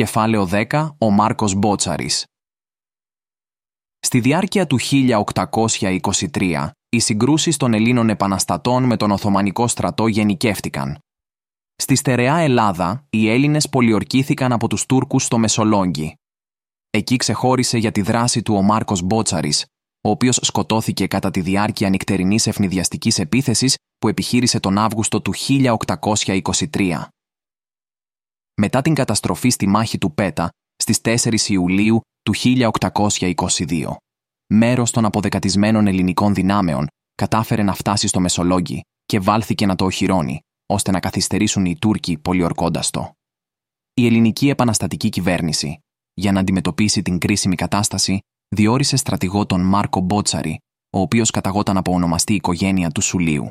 Κεφάλαιο 10. Ο Μάρκος Μπότσαρης. Στη διάρκεια του 1823, οι συγκρούσεις των Ελλήνων επαναστατών με τον Οθωμανικό στρατό γενικεύτηκαν. Στη στερεά Ελλάδα, οι Έλληνες πολιορκήθηκαν από τους Τούρκους στο Μεσολόγγι. Εκεί ξεχώρισε για τη δράση του ο Μάρκος Μπότσαρης, ο οποίος σκοτώθηκε κατά τη διάρκεια νυχτερινής ευνηδιαστικής επίθεσης που επιχείρησε τον Αύγουστο του 1823 μετά την καταστροφή στη μάχη του Πέτα στις 4 Ιουλίου του 1822. Μέρος των αποδεκατισμένων ελληνικών δυνάμεων κατάφερε να φτάσει στο Μεσολόγγι και βάλθηκε να το οχυρώνει, ώστε να καθυστερήσουν οι Τούρκοι πολιορκώντας το. Η ελληνική επαναστατική κυβέρνηση, για να αντιμετωπίσει την κρίσιμη κατάσταση, διόρισε στρατηγό τον Μάρκο Μπότσαρη, ο οποίος καταγόταν από ονομαστή οικογένεια του Σουλίου.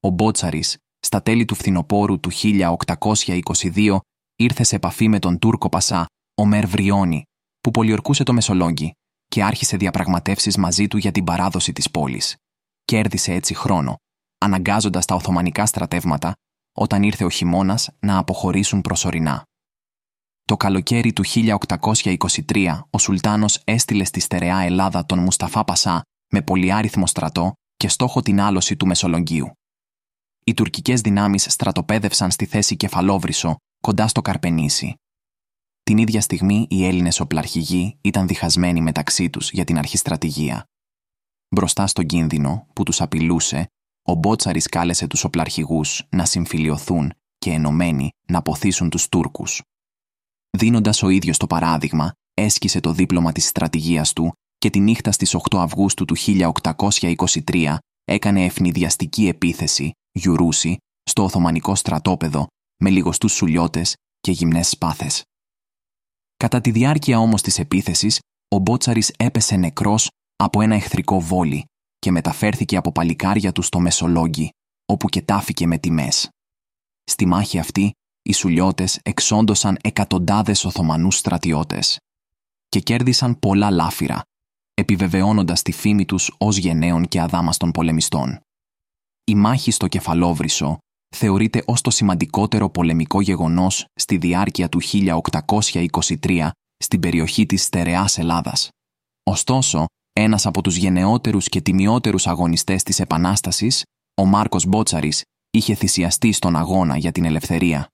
Ο Μπότσαρης, στα τέλη του φθινοπόρου του 1822, ήρθε σε επαφή με τον Τούρκο Πασά, ο Μερβριόνι, που πολιορκούσε το Μεσολόγγι και άρχισε διαπραγματεύσεις μαζί του για την παράδοση της πόλης. Κέρδισε έτσι χρόνο, αναγκάζοντας τα Οθωμανικά στρατεύματα, όταν ήρθε ο χειμώνας, να αποχωρήσουν προσωρινά. Το καλοκαίρι του 1823, ο Σουλτάνος έστειλε στη στερεά Ελλάδα τον Μουσταφά Πασά με πολυάριθμο στρατό και στόχο την άλωση του Μεσολογγίου. Οι τουρκικές δυνάμεις στρατοπέδευσαν στη θέση Κεφαλόβρυσο κοντά στο Καρπενήσι. Την ίδια στιγμή οι Έλληνες οπλαρχηγοί ήταν διχασμένοι μεταξύ τους για την αρχιστρατηγία. Μπροστά στον κίνδυνο που τους απειλούσε, ο Μπότσαρης κάλεσε τους οπλαρχηγούς να συμφιλειωθούν και ενωμένοι να ποθήσουν τους Τούρκους. Δίνοντας ο ίδιος το παράδειγμα, έσκησε το δίπλωμα της στρατηγίας του και τη νύχτα στις 8 Αυγούστου του 1823 έκανε ευνηδιαστική επίθεση, γιουρούση, στο Οθωμανικό στρατόπεδο με λιγοστούς σουλιώτες και γυμνές σπάθες. Κατά τη διάρκεια όμως της επίθεσης, ο Μπότσαρης έπεσε νεκρός από ένα εχθρικό βόλι και μεταφέρθηκε από παλικάρια του στο Μεσολόγγι, όπου και τάφηκε με τιμές. Στη μάχη αυτή, οι σουλιώτες εξόντωσαν εκατοντάδες Οθωμανούς στρατιώτες και κέρδισαν πολλά λάφυρα, επιβεβαιώνοντας τη φήμη τους ως γενναίων και αδάμαστων πολεμιστών. Η μάχη στο Κεφαλόβρυσο θεωρείται ως το σημαντικότερο πολεμικό γεγονός στη διάρκεια του 1823 στην περιοχή της στερεάς Ελλάδας. Ωστόσο, ένας από τους γενναιότερους και τιμιότερους αγωνιστές της Επανάστασης, ο Μάρκος Μπότσαρης, είχε θυσιαστεί στον αγώνα για την ελευθερία.